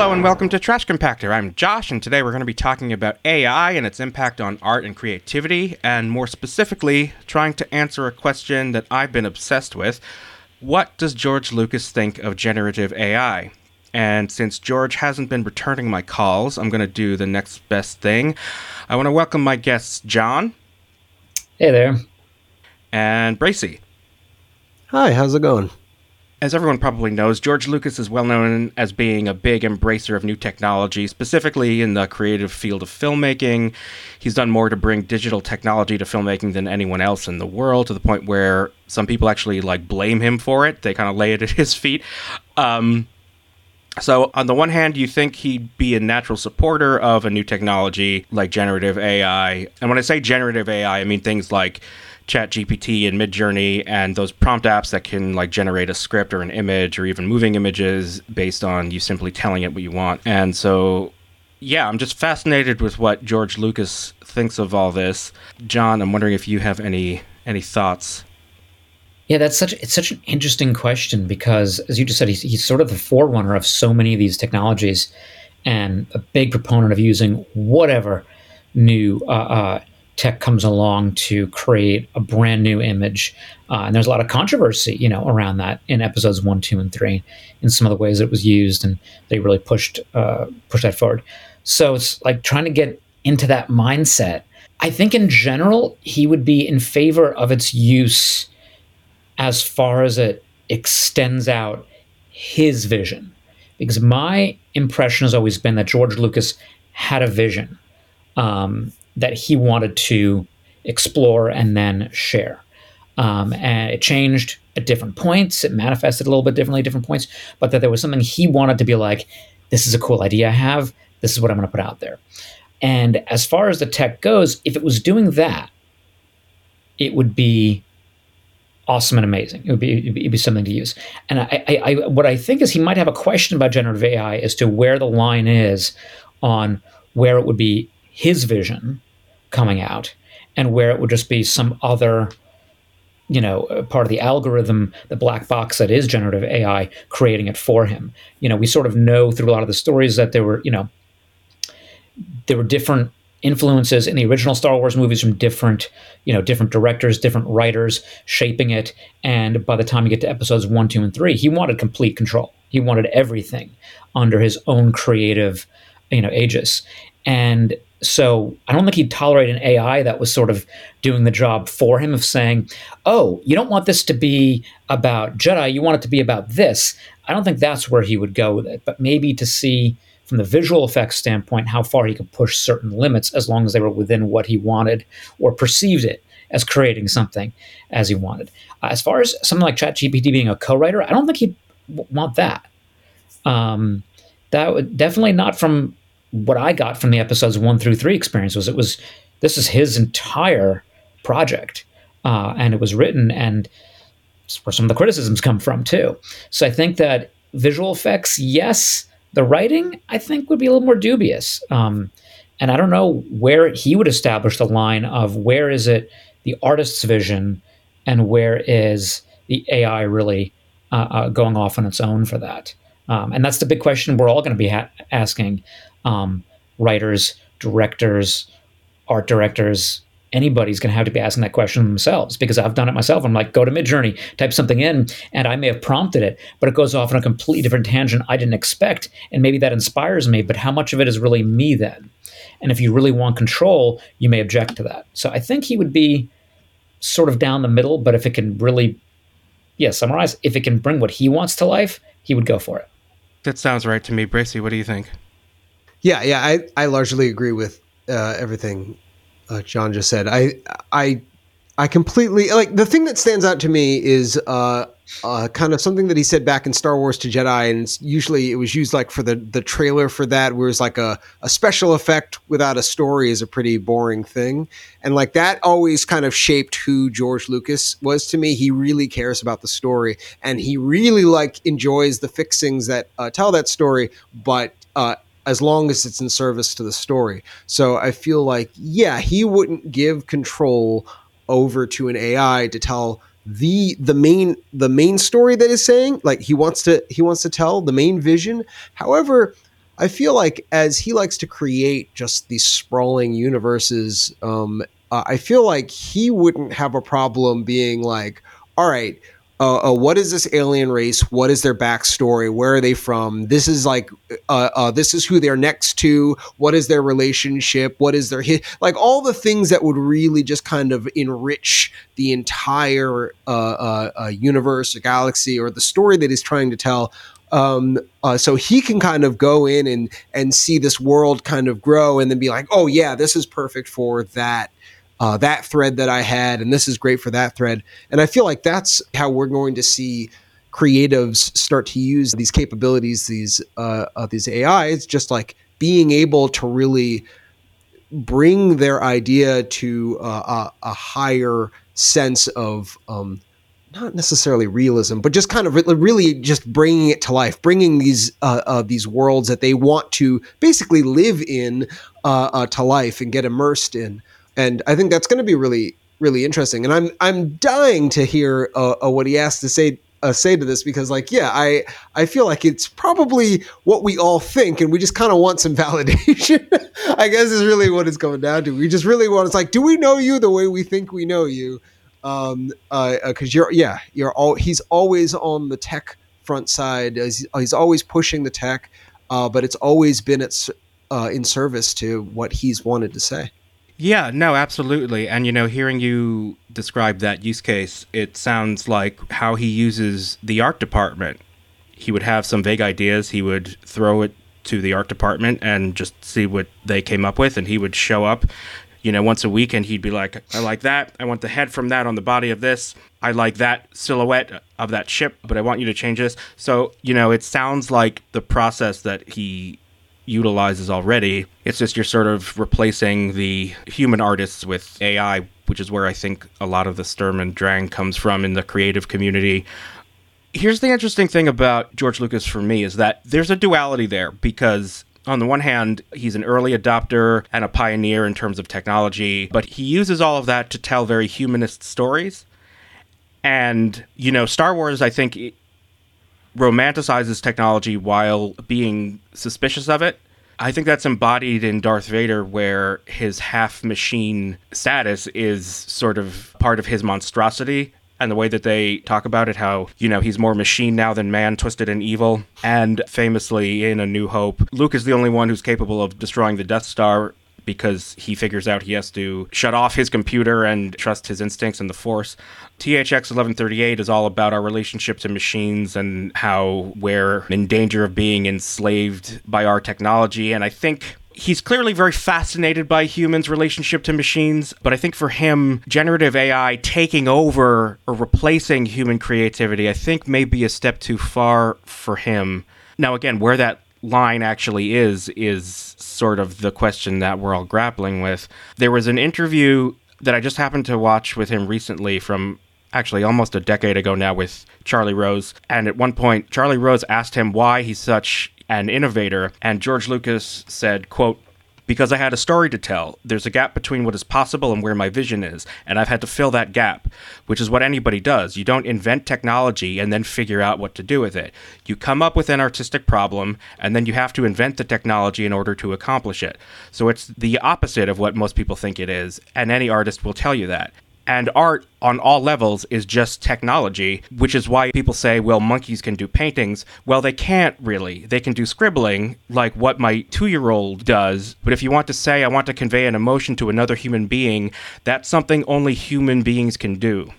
Hello and welcome to Trash Compactor. I'm Josh, and today we're going to be talking about AI and its impact on art and creativity, and more specifically, trying to answer a question that I've been obsessed with. What does George Lucas think of generative AI? And since George hasn't been returning my calls, I'm going to do the next best thing. I want to welcome my guests, John. Hey there. And Bracey. Hi, how's it going? As everyone probably knows, George Lucas is well known as being a big embracer of new technology, specifically in the creative field of filmmaking. He's done more to bring digital technology to filmmaking than anyone else in the world, to the point where some people actually like blame him for it. They kind of lay it at his feet. Um, so, on the one hand, you think he'd be a natural supporter of a new technology like generative AI. And when I say generative AI, I mean things like ChatGPT and Midjourney and those prompt apps that can like generate a script or an image or even moving images based on you simply telling it what you want. And so yeah, I'm just fascinated with what George Lucas thinks of all this. John, I'm wondering if you have any any thoughts. Yeah, that's such it's such an interesting question because, as you just said, he's, he's sort of the forerunner of so many of these technologies, and a big proponent of using whatever new uh, uh, tech comes along to create a brand new image. Uh, and there's a lot of controversy, you know, around that in episodes one, two, and three, in some of the ways it was used, and they really pushed uh, pushed that forward. So it's like trying to get into that mindset. I think in general he would be in favor of its use as far as it extends out his vision, because my impression has always been that George Lucas had a vision. Um, that he wanted to explore and then share. Um, and it changed at different points. It manifested a little bit differently at different points, but that there was something he wanted to be like, this is a cool idea I have. This is what I'm going to put out there. And as far as the tech goes, if it was doing that, it would be awesome and amazing. It would be, it'd be, it'd be something to use. And I, I, I, what I think is he might have a question about generative AI as to where the line is on where it would be his vision coming out and where it would just be some other you know uh, part of the algorithm the black box that is generative ai creating it for him you know we sort of know through a lot of the stories that there were you know there were different influences in the original Star Wars movies from different, you know, different directors, different writers shaping it. And by the time you get to episodes one, two, and three, he wanted complete control. He wanted everything under his own creative, you know, aegis. And so I don't think he'd tolerate an AI that was sort of doing the job for him of saying, "Oh, you don't want this to be about Jedi. You want it to be about this." I don't think that's where he would go with it. But maybe to see from the visual effects standpoint how far he could push certain limits as long as they were within what he wanted or perceived it as creating something as he wanted. Uh, as far as something like ChatGPT being a co-writer, I don't think he'd w- want that. Um, that would definitely not from what I got from the episodes one through three experience was it was this is his entire project, uh, and it was written and where some of the criticisms come from too. So I think that visual effects, yes, the writing I think would be a little more dubious. Um, and I don't know where he would establish the line of where is it the artist's vision and where is the AI really uh, uh, going off on its own for that. Um, and that's the big question we're all going to be ha- asking um, writers, directors, art directors, anybody's going to have to be asking that question themselves because I've done it myself. I'm like, go to Midjourney, type something in, and I may have prompted it, but it goes off on a completely different tangent I didn't expect. And maybe that inspires me, but how much of it is really me then? And if you really want control, you may object to that. So I think he would be sort of down the middle, but if it can really, yeah, summarize, if it can bring what he wants to life, he would go for it. That sounds right to me. Bracey, what do you think? Yeah, yeah, I, I largely agree with uh, everything uh, John just said. I I I completely like the thing that stands out to me is uh, uh, kind of something that he said back in Star Wars to Jedi, and usually it was used like for the the trailer for that, where it's like a a special effect without a story is a pretty boring thing, and like that always kind of shaped who George Lucas was to me. He really cares about the story, and he really like enjoys the fixings that uh, tell that story, but uh, as long as it's in service to the story. So I feel like, yeah, he wouldn't give control over to an AI to tell the the main the main story that is saying like he wants to he wants to tell the main vision however I feel like as he likes to create just these sprawling universes, um, uh, I feel like he wouldn't have a problem being like, all right, uh, uh, what is this alien race? What is their backstory? Where are they from? This is like, uh, uh this is who they're next to. What is their relationship? What is their hit? Like all the things that would really just kind of enrich the entire uh, uh, universe, or galaxy, or the story that he's trying to tell. Um, so he can kind of go in and and see this world kind of grow, and then be like, oh yeah, this is perfect for that uh, that thread that I had, and this is great for that thread. And I feel like that's how we're going to see creatives start to use these capabilities, these uh, uh, these AIs, just like being able to really bring their idea to a, a, higher sense of um, not necessarily realism, but just kind of really just bringing it to life, bringing these uh, uh, these worlds that they want to basically live in uh, uh to life and get immersed in and I think that's going to be really really interesting. And I'm I'm dying to hear uh, uh, what he has to say uh, say to this because like yeah I I feel like it's probably what we all think and we just kind of want some validation. I guess is really what it's coming down to. We just really want it's like do we know you the way we think we know you? Um, uh, because uh, you're yeah you're all he's always on the tech front side. He's, he's always pushing the tech, uh, but it's always been at, uh, in service to what he's wanted to say. Yeah, no, absolutely. And you know, hearing you describe that use case, it sounds like how he uses the art department. He would have some vague ideas, he would throw it to the art department and just see what they came up with and he would show up you know once a week and he'd be like i like that i want the head from that on the body of this i like that silhouette of that ship but i want you to change this so you know it sounds like the process that he utilizes already. It's just you're sort of replacing the human artists with AI, which is where I think a lot of the Sturm and Drang comes from in the creative community. Here's the interesting thing about George Lucas for me is that there's a duality there because on the one hand, he's an early adopter and a pioneer in terms of technology, but he uses all of that to tell very humanist stories. And, you know, Star Wars, I think, romanticizes technology while being suspicious of it. I think that's embodied in Darth Vader, where his half machine status is sort of part of his monstrosity. And the way that they talk about it, how, you know, he's more machine now than man, twisted and evil. And famously in A New Hope, Luke is the only one who's capable of destroying the Death Star because he figures out he has to shut off his computer and trust his instincts and the Force. THX 1138 is all about our relationship to machines and how we're in danger of being enslaved by our technology. And I think he's clearly very fascinated by humans' relationship to machines, but I think for him, generative AI taking over or replacing human creativity, I think may be a step too far for him. Now, again, where that line actually is, is sort of the question that we're all grappling with. There was an interview that I just happened to watch with him recently from actually almost a decade ago now with Charlie Rose. And at one point, Charlie Rose asked him why he's such an innovator. And George Lucas said, quote, because I had a story to tell. There's a gap between what is possible and where my vision is, and I've had to fill that gap, which is what anybody does. You don't invent technology and then figure out what to do with it. You come up with an artistic problem, and then you have to invent the technology in order to accomplish it. So it's the opposite of what most people think it is, and any artist will tell you that. And art on all levels is just technology, which is why people say, well, monkeys can do paintings. Well, they can't really. They can do scribbling, like what my two year old does. But if you want to say, I want to convey an emotion to another human being, that's something only human beings can do.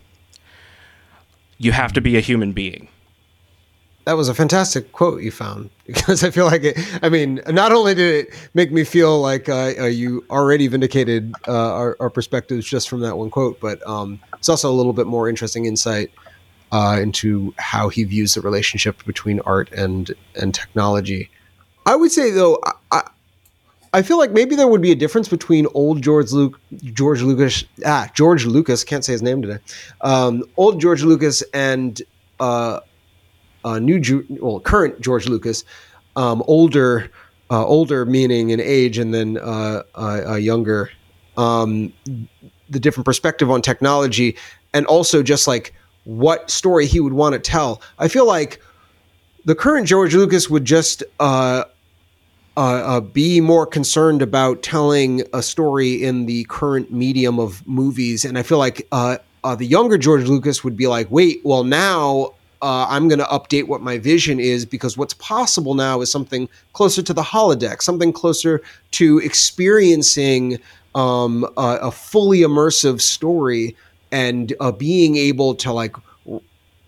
You have to be a human being that was a fantastic quote you found because I feel like it. I mean, not only did it make me feel like uh, uh, you already vindicated uh, our, our, perspectives just from that one quote, but um, it's also a little bit more interesting insight uh, into how he views the relationship between art and and technology. I would say though, I, I feel like maybe there would be a difference between old George Luke, George Lucas, ah, George Lucas, can't say his name today, um, old George Lucas and uh, uh, new, well, current George Lucas, um, older, uh, older meaning in age, and then uh, younger. Um, the different perspective on technology, and also just like what story he would want to tell. I feel like the current George Lucas would just uh, uh, uh, be more concerned about telling a story in the current medium of movies. And I feel like uh, uh the younger George Lucas would be like, wait, well, now uh, I'm going to update what my vision is because what's possible now is something closer to the holodeck, something closer to experiencing um, a, a, fully immersive story and uh, being able to like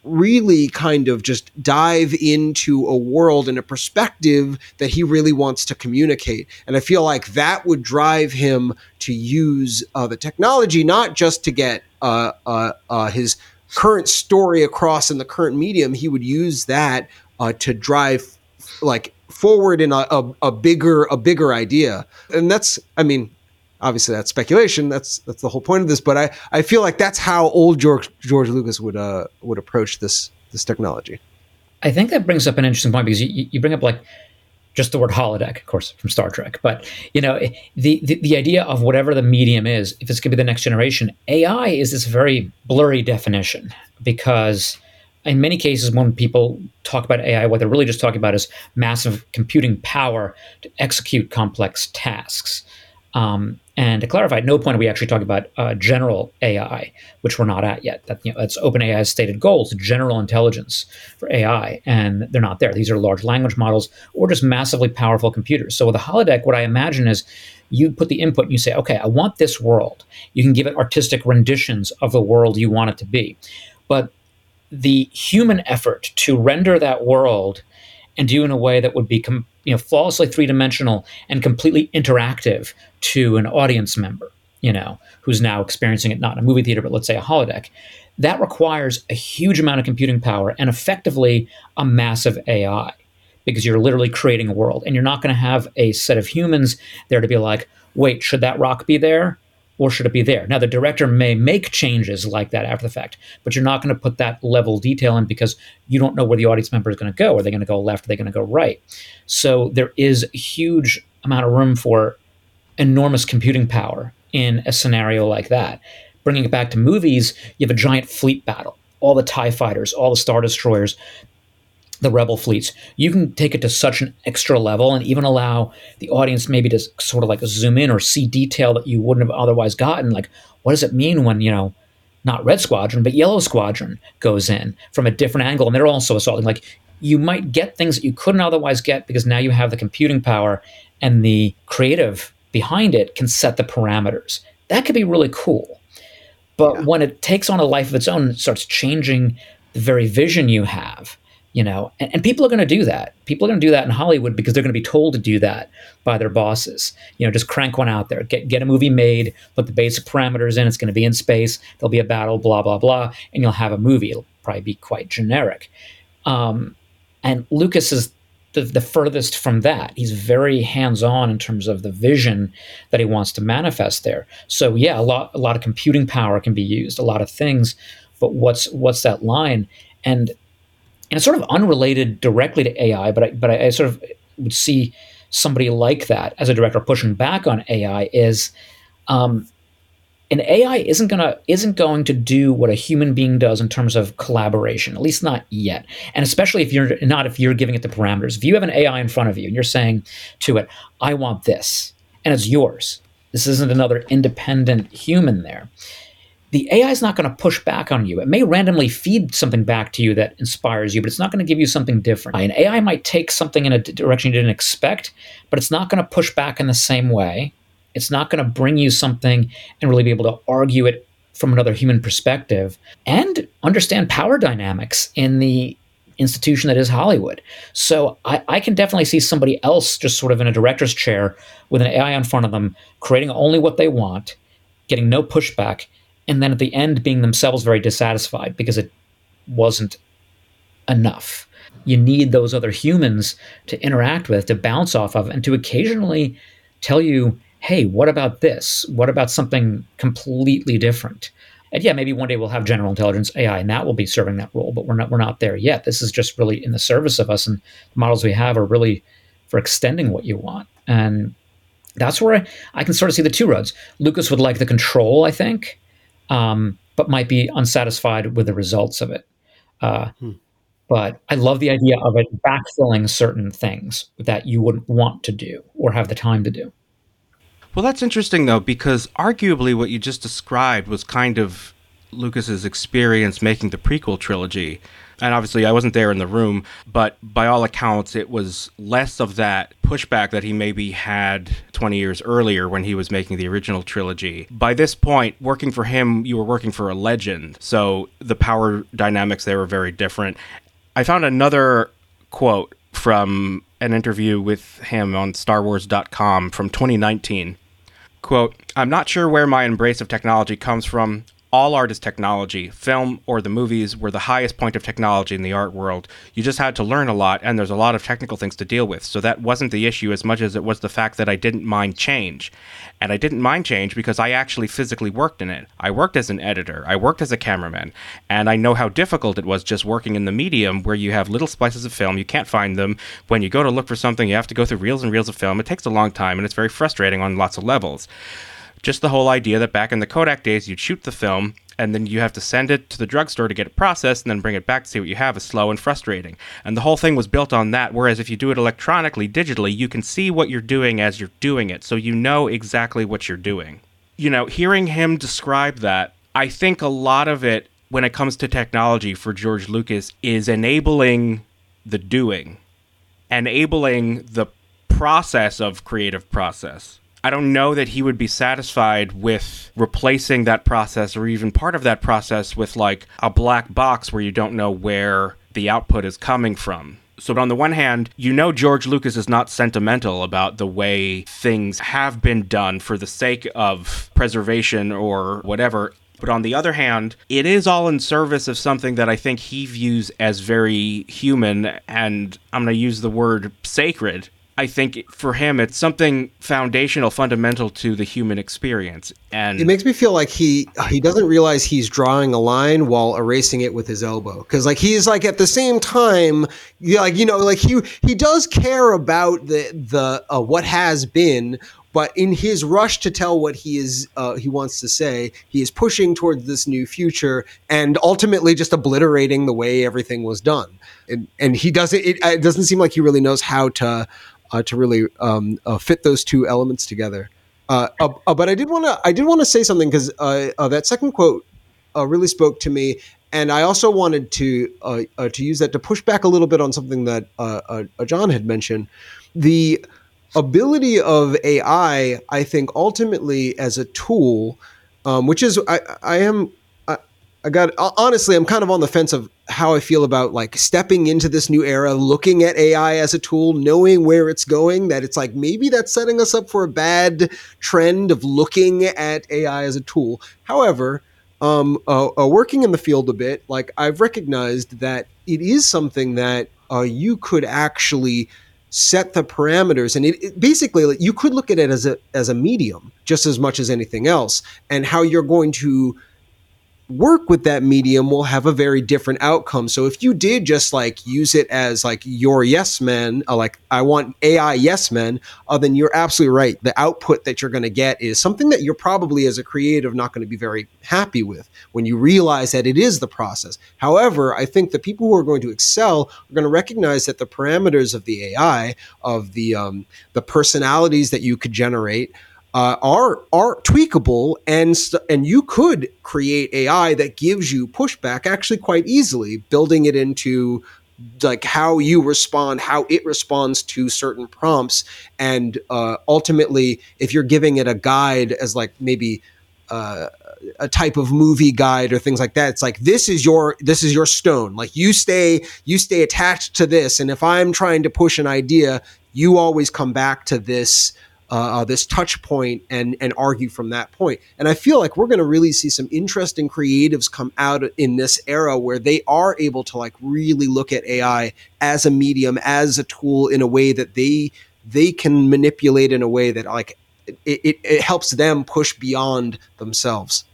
really kind of just dive into a world and a perspective that he really wants to communicate. And I feel like that would drive him to use uh, the technology, not just to get uh, uh, uh his current story across in the current medium. He would use that uh, to drive like forward in a, a, a bigger a bigger idea. And that's, I mean, obviously that's speculation. That's that's the whole point of this. But I, I feel like that's how old George George Lucas would uh would approach this this technology. I think that brings up an interesting point because you, you bring up like just the word holodeck, of course, from Star Trek. But you know, the, the, the idea of whatever the medium is, if it's going to be the next generation, AI is this very blurry definition because in many cases, when people talk about AI, what they're really just talking about is massive computing power to execute complex tasks. Um, and to clarify, at no point are we actually talking about uh, general AI, which we're not at yet. That you know, that's OpenAI's stated goals, general intelligence for AI, and they're not there. These are large language models or just massively powerful computers. So with a holodeck, what I imagine is you put the input and you say, okay, I want this world. You can give it artistic renditions of the world you want it to be, but the human effort to render that world and do it in a way that would be com- you know flawlessly three dimensional and completely interactive to an audience member, you know, who's now experiencing it not in a movie theater but let's say a holodeck. That requires a huge amount of computing power and effectively a massive AI because you're literally creating a world and you're not going to have a set of humans there to be like, "Wait, should that rock be there?" Or should it be there? Now, the director may make changes like that after the fact, but you're not going to put that level of detail in because you don't know where the audience member is going to go. Are they going to go left? Are they going to go right? So there is a huge amount of room for enormous computing power in a scenario like that. Bringing it back to movies, you have a giant fleet battle. All the TIE fighters, all the Star Destroyers, the rebel fleets. You can take it to such an extra level and even allow the audience maybe to sort of like zoom in or see detail that you wouldn't have otherwise gotten. Like what does it mean when you know not red squadron but yellow squadron goes in from a different angle? And they're also assaulting. Like you might get things that you couldn't otherwise get because now you have the computing power and the creative behind it can set the parameters. That could be really cool. But yeah. when it takes on a life of its own and starts changing the very vision you have you know and, and people are going to do that. People are going to do that in hollywood because they're going to be told to do that by their bosses. You know just crank one out there. Get, get a movie made put the basic parameters in it's going to be in space there'll be a battle blah blah blah and you'll have a movie. It'll probably be quite generic. Um, and lucas is the, the furthest from that. He's very hands-on in terms of the vision that he wants to manifest there. So yeah a lot a lot of computing power can be used a lot of things but what's what's that line? And and it's sort of unrelated directly to AI, but I, but I, I sort of would see somebody like that as a director pushing back on AI is um, an AI isn't gonna isn't going to do what a human being does in terms of collaboration, at least not yet. And especially if you're not if you're giving it the parameters. If you have an AI in front of you and you're saying to it, "I want this," and it's yours. This isn't another independent human there the AI is not going to push back on you. It may randomly feed something back to you that inspires you, but it's not going to give you something different. An AI might take something in a direction you didn't expect, but it's not going to push back in the same way. It's not going to bring you something and really be able to argue it from another human perspective and understand power dynamics in the institution that is Hollywood. So I, I, can definitely see somebody else just sort of in a director's chair with an AI in front of them, creating only what they want, getting no pushback, and then at the end being themselves very dissatisfied because it wasn't enough. You need those other humans to interact with, to bounce off of, and to occasionally tell you, hey, what about this? What about something completely different? And yeah, maybe one day we'll have general intelligence AI, and that will be serving that role, but we're not we're not there yet. This is just really in the service of us, and the models we have are really for extending what you want. And that's where I, I can sort of see the two roads. Lucas would like the control, I think, um, but might be unsatisfied with the results of it. Uh, hmm. but I love the idea of it backfilling certain things that you wouldn't want to do or have the time to do. Well, that's interesting though, because arguably what you just described was kind of Lucas's experience making the prequel trilogy. And obviously, I wasn't there in the room, but by all accounts, it was less of that pushback that he maybe had 20 years earlier when he was making the original trilogy. By this point, working for him, you were working for a legend. So the power dynamics there were very different. I found another quote from an interview with him on StarWars.com from 2019. Quote, I'm not sure where my embrace of technology comes from all art is technology. Film or the movies were the highest point of technology in the art world. You just had to learn a lot, and there's a lot of technical things to deal with. So that wasn't the issue as much as it was the fact that I didn't mind change. And I didn't mind change because I actually physically worked in it. I worked as an editor, I worked as a cameraman, and I know how difficult it was just working in the medium where you have little splices of film, you can't find them. When you go to look for something, you have to go through reels and reels of film. It takes a long time, and it's very frustrating on lots of levels. Just the whole idea that back in the Kodak days, you'd shoot the film and then you have to send it to the drugstore to get it processed and then bring it back to see what you have is slow and frustrating. And the whole thing was built on that. Whereas if you do it electronically, digitally, you can see what you're doing as you're doing it. So you know exactly what you're doing. You know, hearing him describe that, I think a lot of it when it comes to technology for George Lucas is enabling the doing, enabling the process of creative process I don't know that he would be satisfied with replacing that process or even part of that process with like a black box where you don't know where the output is coming from. So, on the one hand, you know George Lucas is not sentimental about the way things have been done for the sake of preservation or whatever. But on the other hand, it is all in service of something that I think he views as very human and I'm going to use the word sacred I think for him, it's something foundational, fundamental to the human experience, and it makes me feel like he he doesn't realize he's drawing a line while erasing it with his elbow. Because like he's like at the same time, like you know, like he he does care about the the uh, what has been, but in his rush to tell what he is uh, he wants to say he is pushing towards this new future and ultimately just obliterating the way everything was done and and he doesn't it, it doesn't seem like he really knows how to to really um, uh, fit those two elements together. Uh, uh, uh but I did want to I did want to say something because uh, that second quote really spoke to me, and I also wanted to to use that to push back a little bit on something that John had mentioned. The ability of AI, I think, ultimately as a tool, um, which is I, I am I got honestly, I'm kind of on the fence of how I feel about like stepping into this new era, looking at AI as a tool, knowing where it's going. That it's like maybe that's setting us up for a bad trend of looking at AI as a tool. However, um, uh, uh, working in the field a bit, like I've recognized that it is something that uh, you could actually set the parameters and it, it, basically you could look at it as a as a medium just as much as anything else and how you're going to work with that medium will have a very different outcome. So if you did just like use it as like your yes men, uh, like I want AI yes men, uh, then you're absolutely right. The output that you're going to get is something that you're probably as a creative not going to be very happy with when you realize that it is the process. However, I think the people who are going to excel are going to recognize that the parameters of the AI, of the um, the personalities that you could generate uh, are are tweakable and st- and you could create AI that gives you pushback actually quite easily, building it into like how you respond, how it responds to certain prompts, and uh, ultimately, if you're giving it a guide as like maybe. Uh, a type of movie guide or things like that it's like this is your this is your stone like you stay you stay attached to this and if i'm trying to push an idea you always come back to this uh, uh, this touch point and and argue from that point. And I feel like we're going to really see some interesting creatives come out in this era where they are able to like really look at AI as a medium, as a tool in a way that they they can manipulate in a way that like it, it, it helps them push beyond themselves.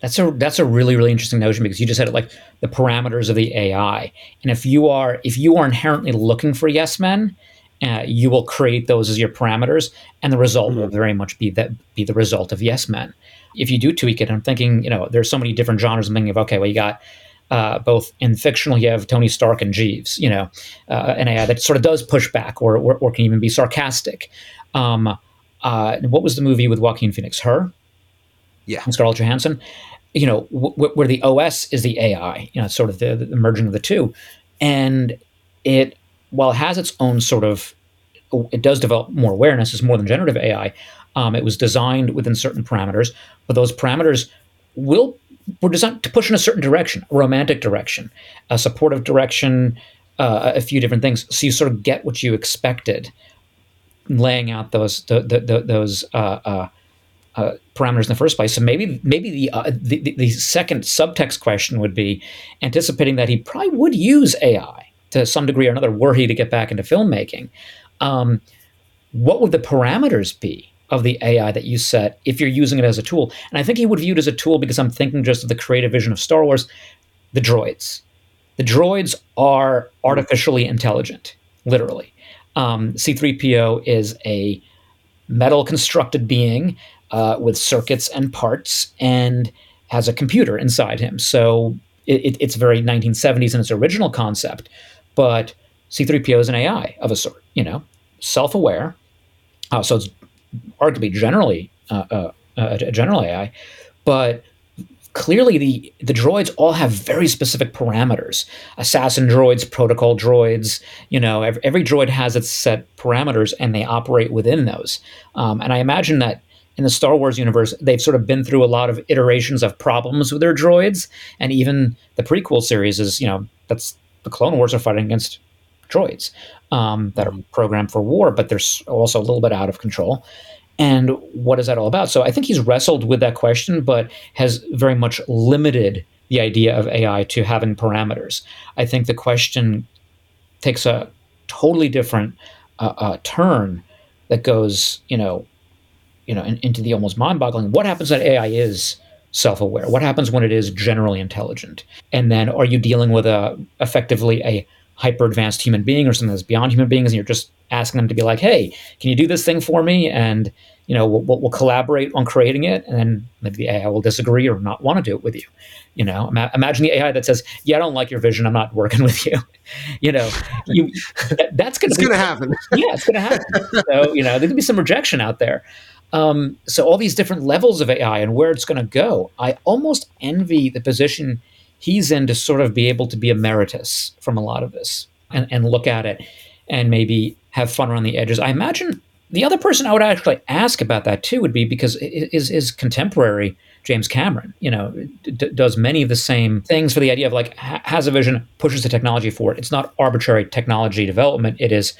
That's a that's a really really interesting notion because you just said it like the parameters of the AI, and if you are if you are inherently looking for yes men, uh, you will create those as your parameters, and the result mm-hmm. will very much be that be the result of yes men. If you do tweak it, I'm thinking, you know, there's so many different genres. I'm thinking of okay, well, you got uh, both in fictional, you have Tony Stark and Jeeves, you know, uh, an AI that sort of does push back or, or, or can even be sarcastic. Um, uh, what was the movie with Joaquin Phoenix? Her? Yeah. And Scarlett Johansson? You know, w- where the OS is the AI, you know, sort of the, the merging of the two. And it, while it has its own sort of, it does develop more awareness, it's more than generative AI. Um, it was designed within certain parameters, but those parameters will were designed to push in a certain direction, a romantic direction, a supportive direction, uh, a few different things. So you sort of get what you expected, laying out those the, the, the, those uh, uh, uh parameters in the first place. So maybe maybe the, uh, the, the second subtext question would be anticipating that he probably would use AI to some degree or another were he to get back into filmmaking. Um, what would the parameters be of the AI that you set if you're using it as a tool. And I think he would view it as a tool because I'm thinking just of the creative vision of Star Wars, the droids. The droids are artificially intelligent, literally. Um, C3PO is a metal constructed being uh, with circuits and parts and has a computer inside him. So it, it's very 1970s in its original concept, but C3PO is an AI of a sort, you know, self aware. Uh, so it's arguably generally uh, uh, a general AI, but clearly the the droids all have very specific parameters. Assassin droids, protocol droids, you know, every, every droid has its set parameters, and they operate within those. Um, and I imagine that in the Star Wars universe, they've sort of been through a lot of iterations of problems with their droids, and even the prequel series is, you know, that's the Clone Wars are fighting against droids um, that are programmed for war, but they're also a little bit out of control. And what is that all about? So I think he's wrestled with that question, but has very much limited the idea of AI to having parameters. I think the question takes a totally different uh, uh, turn that goes, you know, you know, in, into the almost mind-boggling. What happens when AI is self-aware? What happens when it is generally intelligent? And then, are you dealing with a effectively a hyper advanced human being or something that's beyond human beings and you're just asking them to be like hey can you do this thing for me? And you know we'll, we'll collaborate on creating it and then maybe the ai will disagree or not want to do it with you. You know imagine the ai that says yeah i don't like your vision i'm not working with you. You know you that, that's gonna it's gonna happen. Yeah it's gonna happen. So you know there could be some rejection out there um, so all these different levels of ai and where it's going to go i almost envy the position he's in to sort of be able to be emeritus from a lot of this and, and look at it and maybe have fun around the edges. I imagine the other person I would actually ask about that too would be because is his contemporary James Cameron, you know, d- does many of the same things for the idea of like ha- has a vision, pushes the technology forward. It's not arbitrary technology development. It is,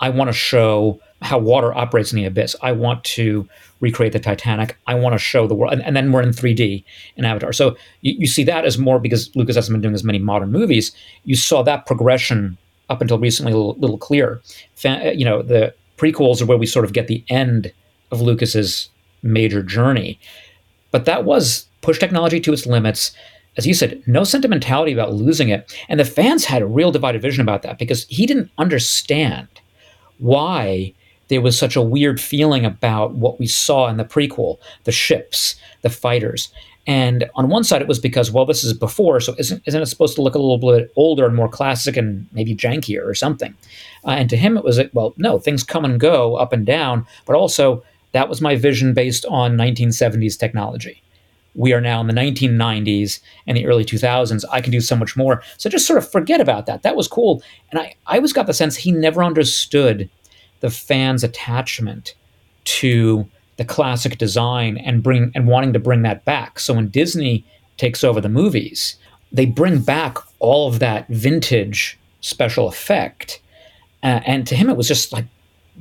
I want to show how water operates in the abyss. I want to recreate the Titanic. I want to show the world. And, and then we're in 3D in Avatar. So you, you, see that as more because Lucas hasn't been doing as many modern movies. You saw that progression up until recently a little, little clearer. Fa- uh, you know, the prequels are where we sort of get the end of Lucas's major journey. But that was push technology to its limits. As you said, no sentimentality about losing it. And the fans had a real divided vision about that because he didn't understand why there was such a weird feeling about what we saw in the prequel the ships, the fighters. And on one side, it was because, well, this is before, so isn't, isn't it supposed to look a little bit older and more classic and maybe jankier or something? Uh, and to him, it was like, well, no, things come and go up and down, but also that was my vision based on 1970s technology. We are now in the 1990s and the early 2000s. I can do so much more. So just sort of forget about that. That was cool. And I, I always got the sense he never understood the fans' attachment to the classic design and bring and wanting to bring that back. So when Disney takes over the movies, they bring back all of that vintage special effect. Uh, and to him, it was just like,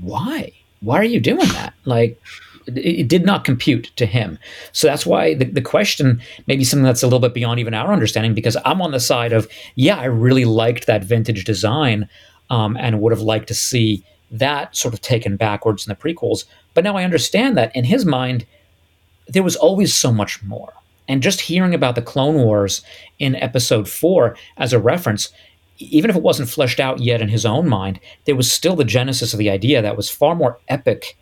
why? Why are you doing that? Like, it, it did not compute to him. So that's why the, the question may be something that's a little bit beyond even our understanding, because I'm on the side of, yeah, I really liked that vintage design um, and would have liked to see that sort of taken backwards in the prequels. But now I understand that in his mind, there was always so much more. And just hearing about the Clone Wars in episode four as a reference, even if it wasn't fleshed out yet in his own mind, there was still the genesis of the idea that was far more epic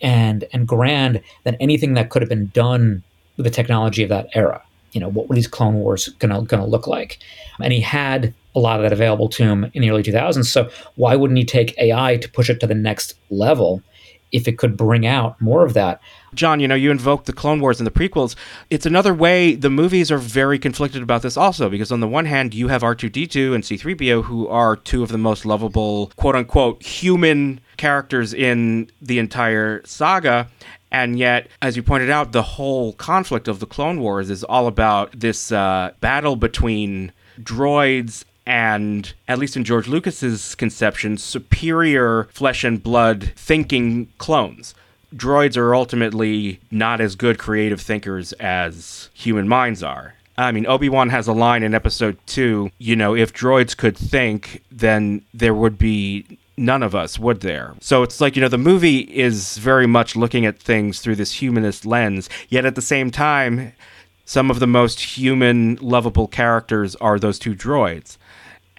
and and grand than anything that could have been done with the technology of that era. you know, what were these Clone Wars gonna gonna look like? And he had a lot of that available to him in the early 2000s. So why wouldn't he take AI to push it to the next level if it could bring out more of that? John, you know, you invoked the Clone Wars and the prequels. It's another way the movies are very conflicted about this also, because on the one hand, you have R2D2 and C3PO, who are two of the most lovable, quote unquote, human characters in the entire saga. And yet, as you pointed out, the whole conflict of the Clone Wars is all about this uh, battle between droids and at least in George Lucas's conception, superior flesh and blood thinking clones. Droids are ultimately not as good creative thinkers as human minds are. I mean, Obi Wan has a line in episode two, you know, if droids could think, then there would be none of us, would there? So it's like, you know, the movie is very much looking at things through this humanist lens, yet at the same time, some of the most human, lovable characters are those two droids.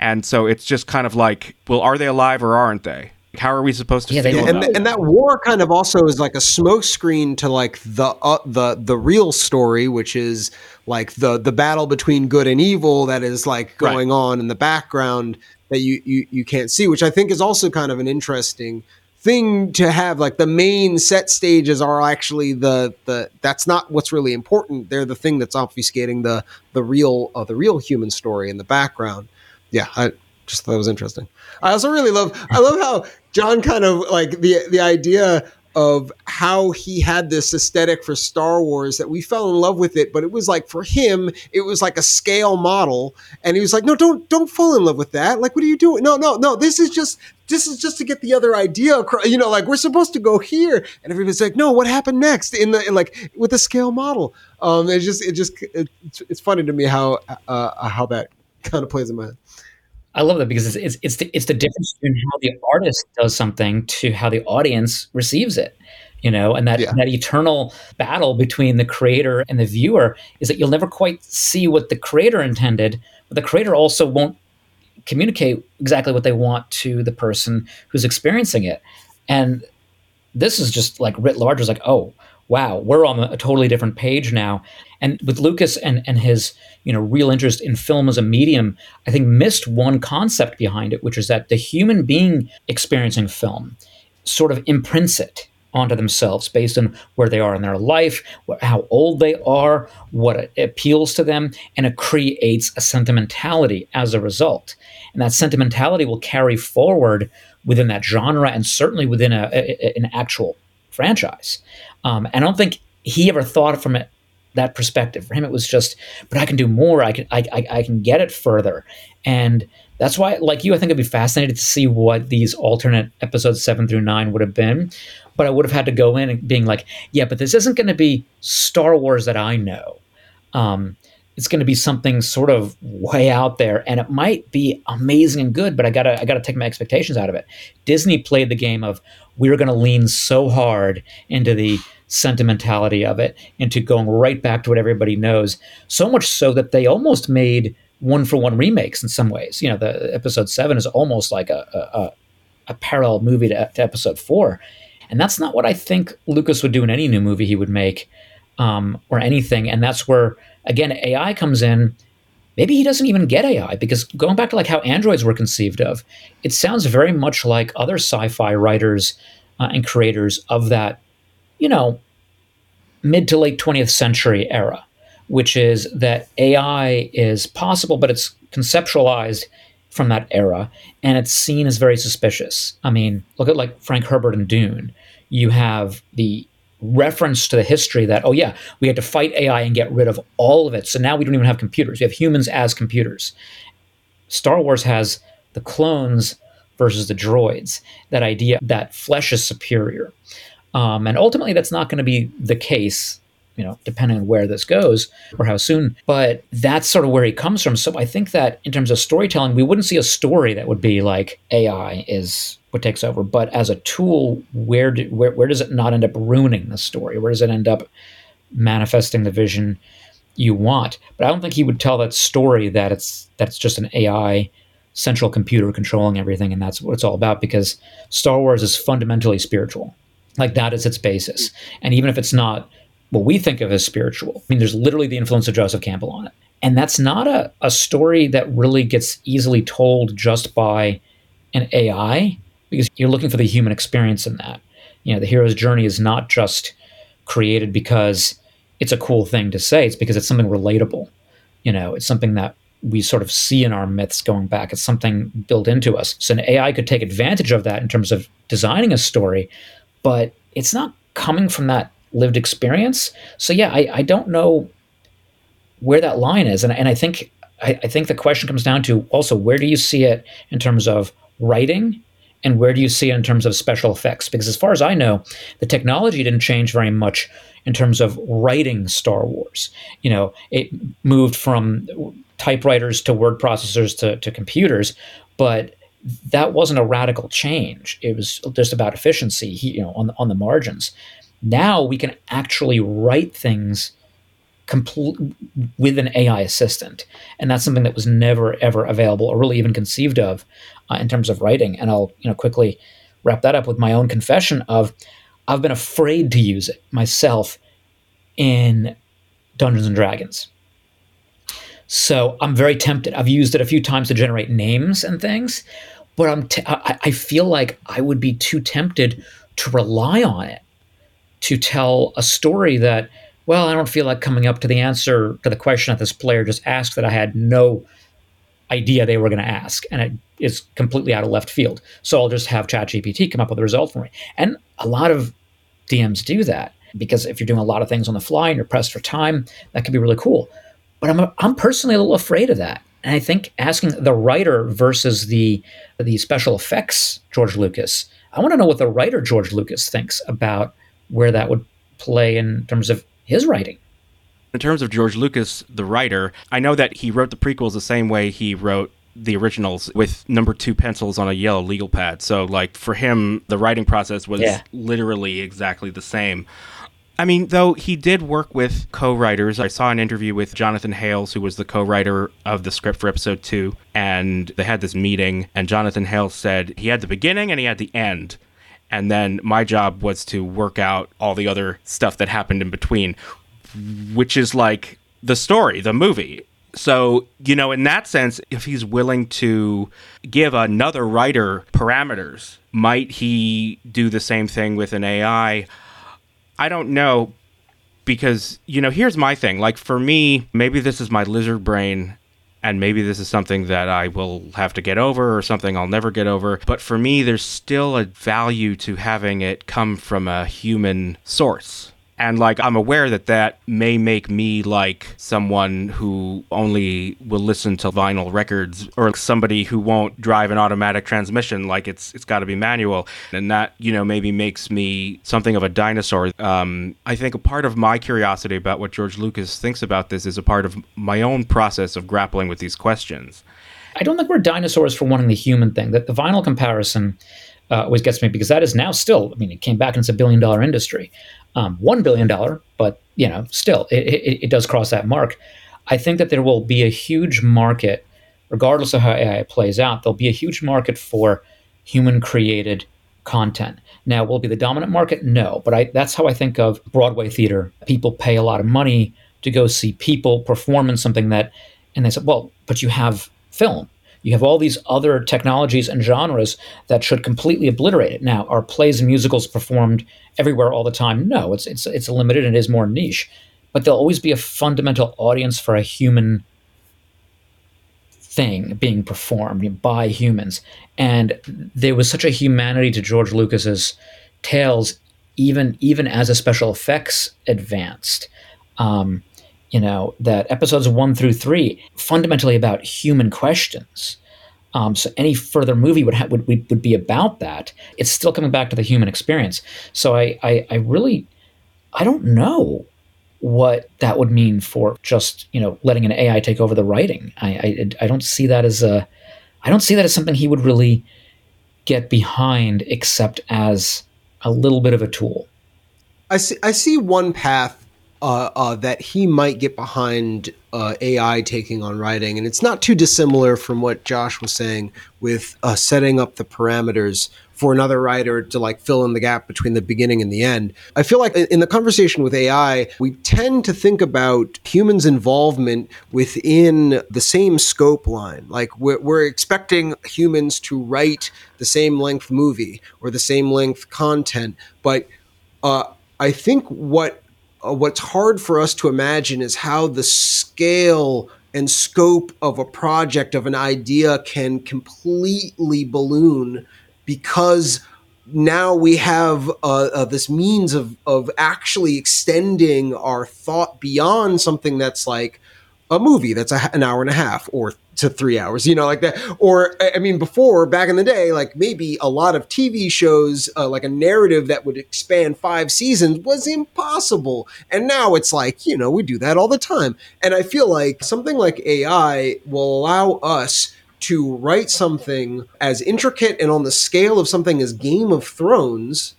And so it's just kind of like, well, are they alive or aren't they? How are we supposed to Yeah, they feel don't and, and that war kind of also is like a smokescreen to like the uh, the the real story, which is like the the battle between good and evil that is like Right. going on in the background that you, you you can't see, which I think is also kind of an interesting thing to have. Like the main set stages are actually the the that's not what's really important. They're the thing that's obfuscating the the real uh, the real human story in the background. Yeah, I just thought that was interesting. I also really love I love how John kind of like the the idea of how he had this aesthetic for Star Wars that we fell in love with it, but it was like for him, it was like a scale model, and he was like, "No, don't don't fall in love with that. Like, what are you doing? No, no, no. This is just this is just to get the other idea across. You know, like we're supposed to go here." And everybody's like, "No, what happened next in the in like with the scale model?" Um, it's just it just it's, it's funny to me how uh, how that kind of plays in my head. I love that because it's, it's it's the it's the difference between how the artist does something to how the audience receives it, you know, and that Yeah. that eternal battle between the creator and the viewer is that you'll never quite see what the creator intended, but the creator also won't communicate exactly what they want to the person who's experiencing it, and this is just like writ large is like oh wow we're on a totally different page now. And with lucas and and his you know real interest in film as a medium i think missed one concept behind it which is that the human being experiencing film sort of imprints it onto themselves based on where they are in their life how old they are what appeals to them and it creates a sentimentality as a result. And that sentimentality will carry forward within that genre and certainly within a, a- an actual franchise. Um, and I don't think he ever thought from it that perspective. For him, it was just, but I can do more. I can, I, I, I can get it further. And that's why, like you, I think I'd be fascinated to see what these alternate episodes seven through nine would have been. But I would have had to go in and being like, yeah, but this isn't going to be Star Wars that I know. Um, it's going to be something sort of way out there, and it might be amazing and good. But I gotta, I gotta take my expectations out of it. Disney played the game of we're going to lean so hard into the sentimentality of it, into going right back to what everybody knows. So much so that they almost made one for one remakes in some ways. You know, the episode seven is almost like a a, a, parallel movie to, to episode four, and that's not what I think Lucas would do in any new movie he would make, um, or anything. And that's where again AI comes in. Maybe he doesn't even get AI because going back to like how androids were conceived of, it sounds very much like other sci-fi writers uh, and creators of that, you know, mid to late 20th century era, which is that AI is possible, but it's conceptualized from that era and it's seen as very suspicious. I mean, look at like Frank Herbert and Dune. You have the reference to the history that, oh, yeah, we had to fight AI and get rid of all of it. So now we don't even have computers. We have humans as computers. Star Wars has the clones versus the droids, that idea that flesh is superior. Um, and ultimately, that's not going to be the case, you know, depending on where this goes or how soon. But that's sort of where he comes from. So I think that in terms of storytelling, we wouldn't see a story that would be like AI is what takes over. But as a tool, where do, where where does it not end up ruining the story? Where does it end up manifesting the vision you want? But I don't think he would tell that story that it's that's just an AI central computer controlling everything and that's what it's all about because Star Wars is fundamentally spiritual. Like that is its basis. And even if it's not what we think of as spiritual. I mean, there's literally the influence of Joseph Campbell on it. And that's not a, a story that really gets easily told just by an AI because you're looking for the human experience in that. You know, the hero's journey is not just created because it's a cool thing to say, it's because it's something relatable. You know, it's something that we sort of see in our myths going back. It's something built into us. So an AI could take advantage of that in terms of designing a story, but it's not coming from that lived experience. So yeah, I, I don't know where that line is. And, and I think I, I think the question comes down to also where do you see it in terms of writing and where do you see it in terms of special effects? Because as far as I know, the technology didn't change very much in terms of writing Star Wars. You know, it moved from typewriters to word processors to, to computers, but that wasn't a radical change. It was just about efficiency, you know, on the, on the margins. Now we can actually write things complete with an AI assistant, and that's something that was never ever available or really even conceived of uh, in terms of writing. And I'll you know quickly wrap that up with my own confession of I've been afraid to use it myself in Dungeons and Dragons. So I'm very tempted. I've used it a few times to generate names and things, but I'm I feel like I would be too tempted to rely on it to tell a story that well, I don't feel like coming up to the answer to the question that this player just asked that I had no idea they were going to ask. And it is completely out of left field. So I'll just have ChatGPT come up with a result for me. And a lot of DMs do that because if you're doing a lot of things on the fly and you're pressed for time, that can be really cool. But I'm, I'm personally a little afraid of that. And I think asking the writer versus the the special effects George Lucas, I want to know what the writer George Lucas thinks about where that would play in terms of his writing. In terms of George Lucas, the writer, I know that he wrote the prequels the same way he wrote the originals with number two pencils on a yellow legal pad. So, like, for him, the writing process was yeah. literally exactly the same. I mean, though he did work with co writers. I saw an interview with Jonathan Hales, who was the co writer of the script for episode two, and they had this meeting, and Jonathan Hales said he had the beginning and he had the end. And then my job was to work out all the other stuff that happened in between, which is like the story, the movie. So, you know, in that sense, if he's willing to give another writer parameters, might he do the same thing with an AI? I don't know because, you know, here's my thing. Like for me, maybe this is my lizard brain and maybe this is something that I will have to get over or something I'll never get over. But for me, there's still a value to having it come from a human source. And like, I'm aware that that may make me like someone who only will listen to vinyl records or somebody who won't drive an automatic transmission. Like it's, it's got to be manual. And that, you know, maybe makes me something of a dinosaur. Um, I think a part of my curiosity about what George Lucas thinks about this is a part of my own process of grappling with these questions. I don't think we're dinosaurs for wanting the human thing. That the vinyl comparison uh, always gets me because that is now still. I mean, it came back and it's a billion dollar industry um, $1 billion, but you know, still, it, it, it, does cross that mark. I think that there will be a huge market, regardless of how AI plays out, there'll be a huge market for human created content. Now, will it be the dominant market? No, but I, that's how I think of Broadway theater. People pay a lot of money to go see people perform in something that, and they said, well, but you have film. You have all these other technologies and genres that should completely obliterate it. Now, are plays and musicals performed everywhere all the time? No, it's it's it's limited and it is more niche. But there'll always be a fundamental audience for a human thing being performed by humans. And there was such a humanity to George Lucas's tales, even even as a special effects advanced. Um, you know that episodes one through three fundamentally about human questions. Um, so any further movie would, ha- would, would be about that. It's still coming back to the human experience. So I, I i really i don't know what that would mean for just you know letting an ai take over the writing. I i, I don't see that as a i don't see that as something he would really get behind except as a little bit of a tool. I see i see one path uh, uh, that he might get behind uh, AI taking on writing, and it's not too dissimilar from what Josh was saying with uh, setting up the parameters for another writer to like fill in the gap between the beginning and the end. I feel like in the conversation with AI, we tend to think about humans' involvement within the same scope line. Like we're, we're expecting humans to write the same length movie or the same length content, but uh, I think what uh, what's hard for us to imagine is how the scale and scope of a project of an idea can completely balloon because now we have uh, uh, this means of of actually extending our thought beyond something that's like a movie that's a, an hour and a half or to three hours, you know, like that. Or, I mean, before, back in the day, like maybe a lot of TV shows, uh, like a narrative that would expand five seasons was impossible. And now it's like, you know, we do that all the time. And I feel like something like AI will allow us to write something as intricate and on the scale of something as Game of Thrones,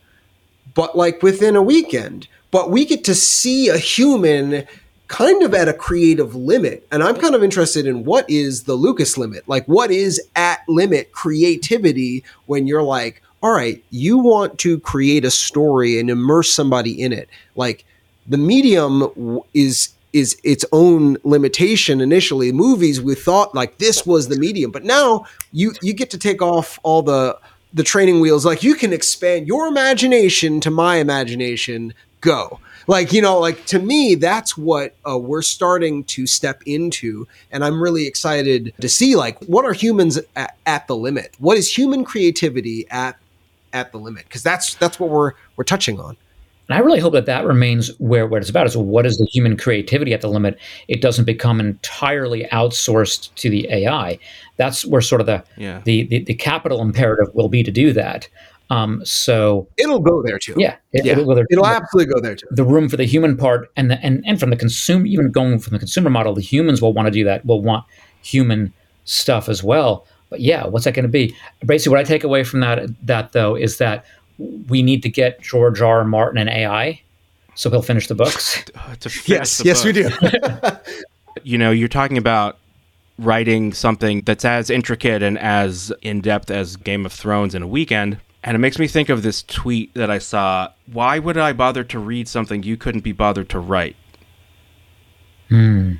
but like within a weekend. But we get to see a human kind of at a creative limit. And I'm kind of interested in what is the Lucas limit? Like, what is at limit creativity when you're like, all right, you want to create a story and immerse somebody in it? Like, the medium is is its own limitation initially movies we thought like this was the medium but now you you get to take off all the the training wheels like you can expand your imagination to my imagination go like you know like to me that's what uh, we're starting to step into and i'm really excited to see like what are humans at, at the limit what is human creativity at at the limit because that's that's what we're we're touching on and I really hope that that remains where, what it's about is what is the human creativity at the limit? It doesn't become entirely outsourced to the AI. That's where sort of the, yeah. the, the, the capital imperative will be to do that. Um, so it'll go there too. Yeah, it, yeah. It'll, it'll absolutely go there too. The room for the human part, and the, and and from the consumer, even going from the consumer model, the humans will want to do that. Will want human stuff as well. But yeah, what's that going to be? Basically, what I take away from that that though is that we need to get George R. R. Martin and AI, so he'll finish the books. yes, the yes, book. we do. you know, you're talking about writing something that's as intricate and as in depth as Game of Thrones in a weekend and it makes me think of this tweet that I saw. Why would I bother to read something you couldn't be bothered to write? Hmm.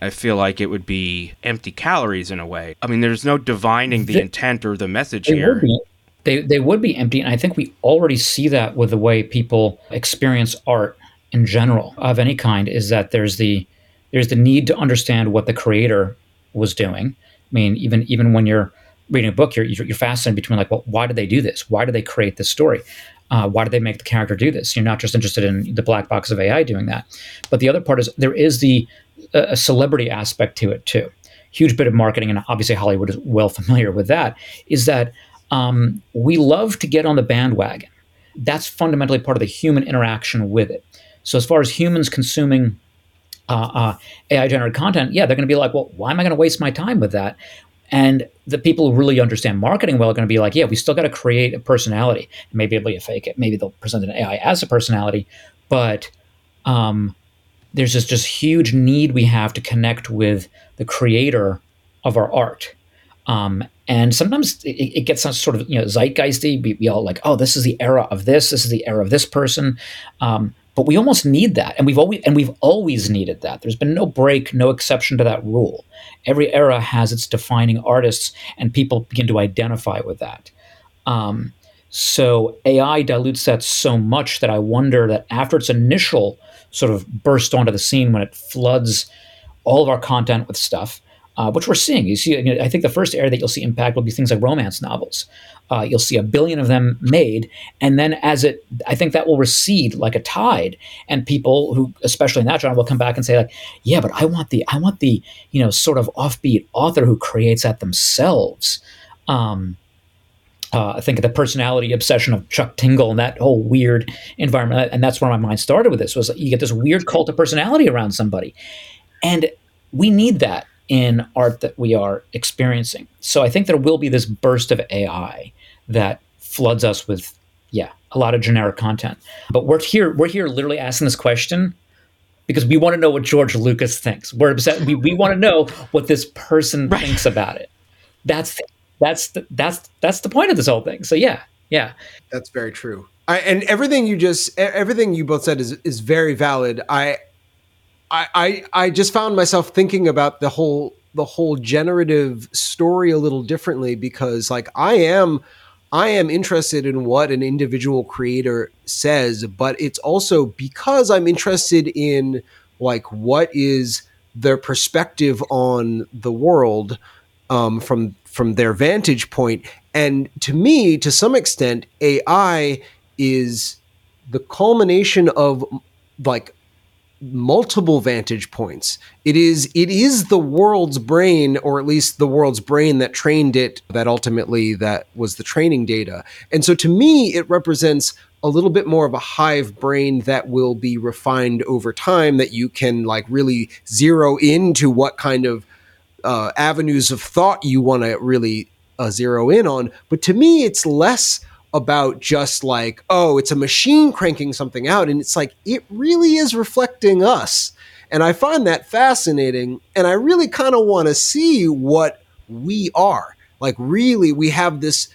I feel like it would be empty calories in a way. I mean, there's no divining the, intent or the message they here. Would be, they, they would be empty. And I think we already see that with the way people experience art in general of any kind is that there's the there's the need to understand what the creator was doing. I mean, even even when you're reading a book, you're, you're fascinated between like, well, why did they do this? Why did they create this story? Uh, why did they make the character do this? You're not just interested in the black box of AI doing that. But the other part is there is the uh, celebrity aspect to it too. Huge bit of marketing, and obviously Hollywood is well familiar with that. Is that um, we love to get on the bandwagon. That's fundamentally part of the human interaction with it. So as far as humans consuming uh, uh, AI generated content, yeah, they're going to be like, well, why am I going to waste my time with that? And the people who really understand marketing well are going to be like, yeah, we still got to create a personality. Maybe it'll be a fake it. Maybe they'll present an AI as a personality, but um, there's this just huge need we have to connect with the creator of our art. Um, and sometimes it, it, gets sort of you know zeitgeisty. We, we, all like, oh, this is the era of this. This is the era of this person. Um, but we almost need that, and we've always and we've always needed that. There's been no break, no exception to that rule. Every era has its defining artists, and people begin to identify with that. Um, so AI dilutes that so much that I wonder that after its initial sort of burst onto the scene, when it floods all of our content with stuff, uh, which we're seeing. You see, I think the first area that you'll see impact will be things like romance novels. Uh, you'll see a billion of them made, and then as it, I think that will recede like a tide, and people who, especially in that genre, will come back and say like, "Yeah, but I want the, I want the, you know, sort of offbeat author who creates that themselves." Um, uh, I think of the personality obsession of Chuck Tingle and that whole weird environment, and that's where my mind started with this. Was you get this weird cult of personality around somebody, and we need that in art that we are experiencing. So I think there will be this burst of AI that floods us with, yeah, a lot of generic content. But we're here, we're here literally asking this question because we want to know what George Lucas thinks. We're upset. We, we want to know what this person right. thinks about it. That's that's the, that's that's the point of this whole thing. So yeah, Yeah, that's very true. I, and everything you just everything you both said is is very valid. I I I just found myself thinking about the whole the whole generative story a little differently because like I am I am interested in what an individual creator says, but it's also because I'm interested in like what is their perspective on the world um, from from their vantage point. And to me, to some extent, AI is the culmination of like multiple vantage points. It is it is the world's brain, or at least the world's brain that trained it, that ultimately that was the training data. And so to me, it represents a little bit more of a hive brain that will be refined over time that you can like really zero into what kind of uh, avenues of thought you want to really uh, zero in on. But to me, it's less about just like, oh, it's a machine cranking something out. And it's like, it really is reflecting us. And I find that fascinating. And I really kind of want to see what we are. Like, really, we have this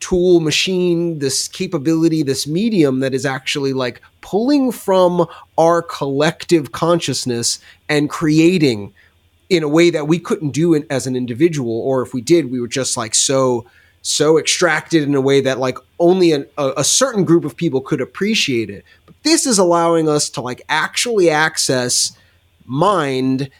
tool machine, this capability, this medium that is actually like pulling from our collective consciousness and creating in a way that we couldn't do it as an individual. Or if we did, we were just like so so extracted in a way that like only an, a, a certain group of people could appreciate it. But this is allowing us to like actually access mind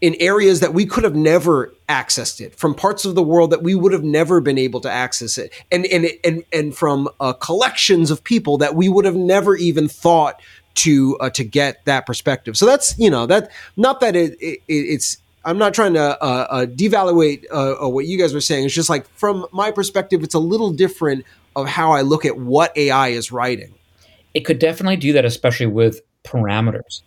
in areas that we could have never accessed it from parts of the world that we would have never been able to access it and and and and from uh, collections of people that we would have never even thought to uh, to get that perspective so that's you know that not that it, it it's I'm not trying to uh, uh, devaluate uh, uh, what you guys were saying. It's just like from my perspective, it's a little different of how I look at what AI is writing. It could definitely do that, especially with parameters.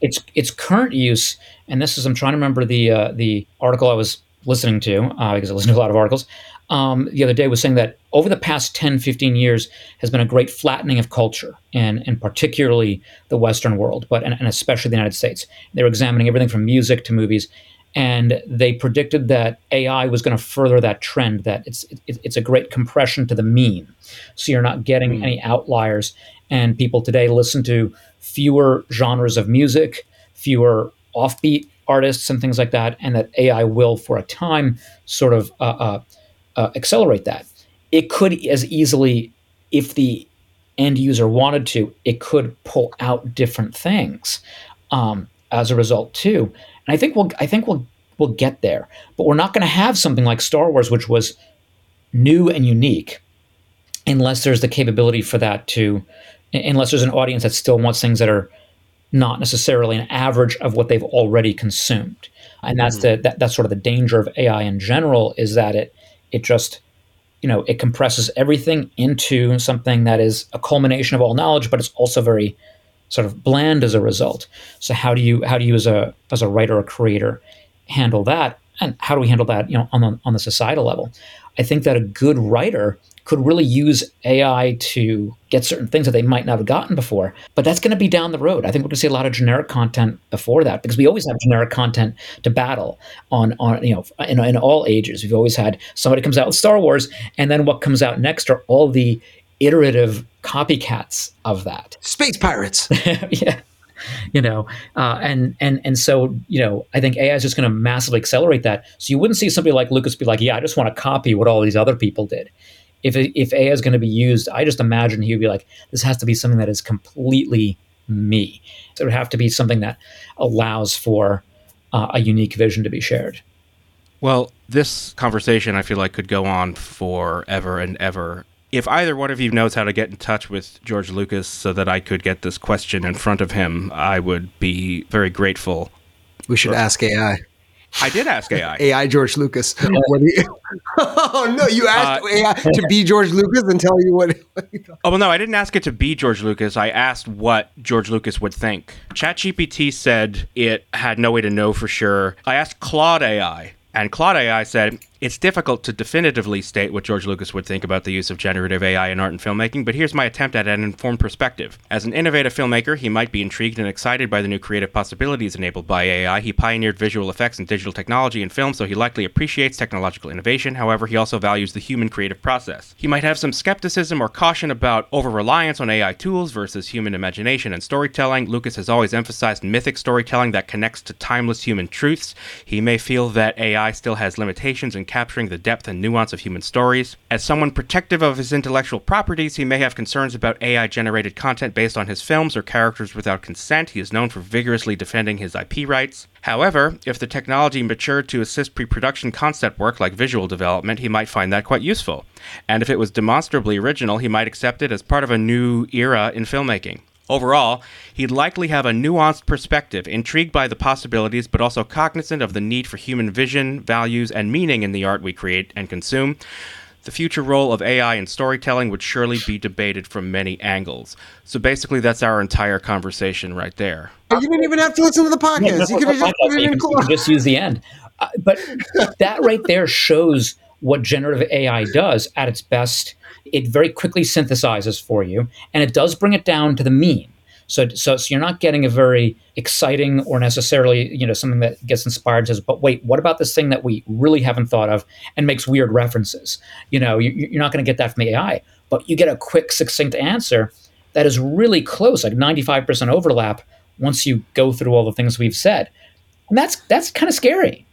Its its current use, and this is I'm trying to remember the uh, the article I was listening to uh, because I listen to a lot of articles. Um, the other day was saying that over the past 10, 15 years has been a great flattening of culture, and, and particularly the Western world, but and, and especially the United States. They're examining everything from music to movies, and they predicted that AI was going to further that trend. That it's it, it's a great compression to the mean, so you're not getting mm. any outliers. And people today listen to fewer genres of music, fewer offbeat artists, and things like that. And that AI will, for a time, sort of uh, uh, uh, accelerate that. It could as easily, if the end user wanted to, it could pull out different things um, as a result too. And I think we'll I think we'll we'll get there. But we're not going to have something like Star Wars, which was new and unique, unless there's the capability for that to, unless there's an audience that still wants things that are not necessarily an average of what they've already consumed. And that's mm-hmm. the that, that's sort of the danger of AI in general is that it it just you know it compresses everything into something that is a culmination of all knowledge, but it's also very sort of bland as a result. So how do you how do you as a as a writer or creator handle that? And how do we handle that, you know, on the on the societal level? I think that a good writer could really use AI to get certain things that they might not have gotten before. But that's going to be down the road. I think we're going to see a lot of generic content before that because we always have generic content to battle on on you know in, in all ages. We've always had somebody comes out with Star Wars, and then what comes out next are all the iterative copycats of that. Space pirates. yeah. You know, uh, and and and so you know, I think AI is just going to massively accelerate that. So you wouldn't see somebody like Lucas be like, "Yeah, I just want to copy what all these other people did." If if AI is going to be used, I just imagine he would be like, "This has to be something that is completely me." So it would have to be something that allows for uh, a unique vision to be shared. Well, this conversation I feel like could go on forever and ever if either one of you knows how to get in touch with George Lucas so that I could get this question in front of him, I would be very grateful. We should ask AI. I did ask AI. AI George Lucas. You, oh no, you asked uh, AI to be George Lucas and tell you what. oh well, no, I didn't ask it to be George Lucas. I asked what George Lucas would think. ChatGPT said it had no way to know for sure. I asked Claude AI, and Claude AI said It's difficult to definitively state what George Lucas would think about the use of generative AI in art and filmmaking, but here's my attempt at an informed perspective. As an innovative filmmaker, he might be intrigued and excited by the new creative possibilities enabled by AI. He pioneered visual effects and digital technology in film, so he likely appreciates technological innovation. However, he also values the human creative process. He might have some skepticism or caution about over reliance on AI tools versus human imagination and storytelling. Lucas has always emphasized mythic storytelling that connects to timeless human truths. He may feel that AI still has limitations in capturing the depth and nuance of human stories. As someone protective of his intellectual properties, he may have concerns about AI generated content based on his films or characters without consent. He is known for vigorously defending his IP rights. However, if the technology matured to assist pre production concept work like visual development, he might find that quite useful. And if it was demonstrably original, he might accept it as part of a new era in filmmaking. Overall, he'd likely have a nuanced perspective, intrigued by the possibilities, but also cognizant of the need for human vision, values, and meaning in the art we create and consume. The future role of AI in storytelling would surely be debated from many angles. So basically, that's our entire conversation right there. You didn't even have to listen to the podcast. Yeah, you could just, you can just use the end. Uh, but that right there shows what generative AI does at its best it very quickly synthesizes for you, and it does bring it down to the mean. So, so, so you're not getting a very exciting or necessarily, you know, something that gets inspired says, but wait, what about this thing that we really haven't thought of and makes weird references? You know, you, you're not going to get that from the AI, but you get a quick, succinct answer that is really close, like 95% overlap once you go through all the things we've said. And that's that's kind of scary.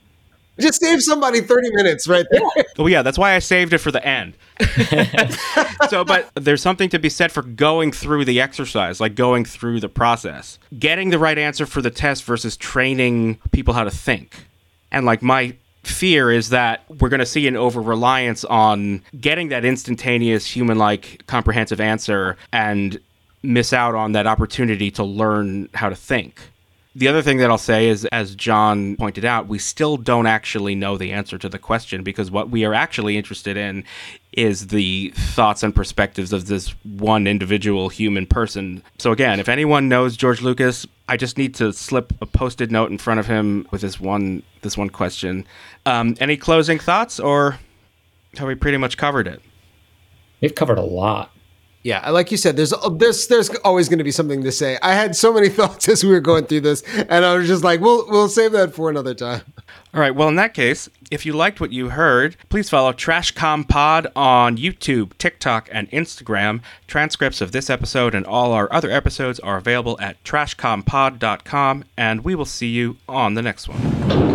Just save somebody 30 minutes right there. Yeah. Oh, yeah, that's why I saved it for the end. so, but there's something to be said for going through the exercise, like going through the process, getting the right answer for the test versus training people how to think. And like my fear is that we're going to see an over reliance on getting that instantaneous human like comprehensive answer and miss out on that opportunity to learn how to think. The other thing that I'll say is, as John pointed out, we still don't actually know the answer to the question because what we are actually interested in is the thoughts and perspectives of this one individual human person. So, again, if anyone knows George Lucas, I just need to slip a post-it note in front of him with this one this one question. Um, any closing thoughts, or have we pretty much covered it? We've covered a lot. Yeah, like you said, there's uh, there's there's always going to be something to say. I had so many thoughts as we were going through this, and I was just like, we'll we'll save that for another time. All right. Well, in that case, if you liked what you heard, please follow Trashcom Pod on YouTube, TikTok, and Instagram. Transcripts of this episode and all our other episodes are available at trashcompod.com, and we will see you on the next one.